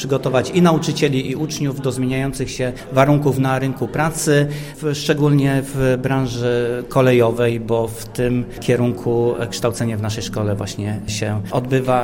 przygotować i nauczycieli, i uczniów do zmieniających się warunków na rynku pracy, szczególnie w branży kolejowej, bo w tym kierunku kształcenie w naszej szkole właśnie się odbywa.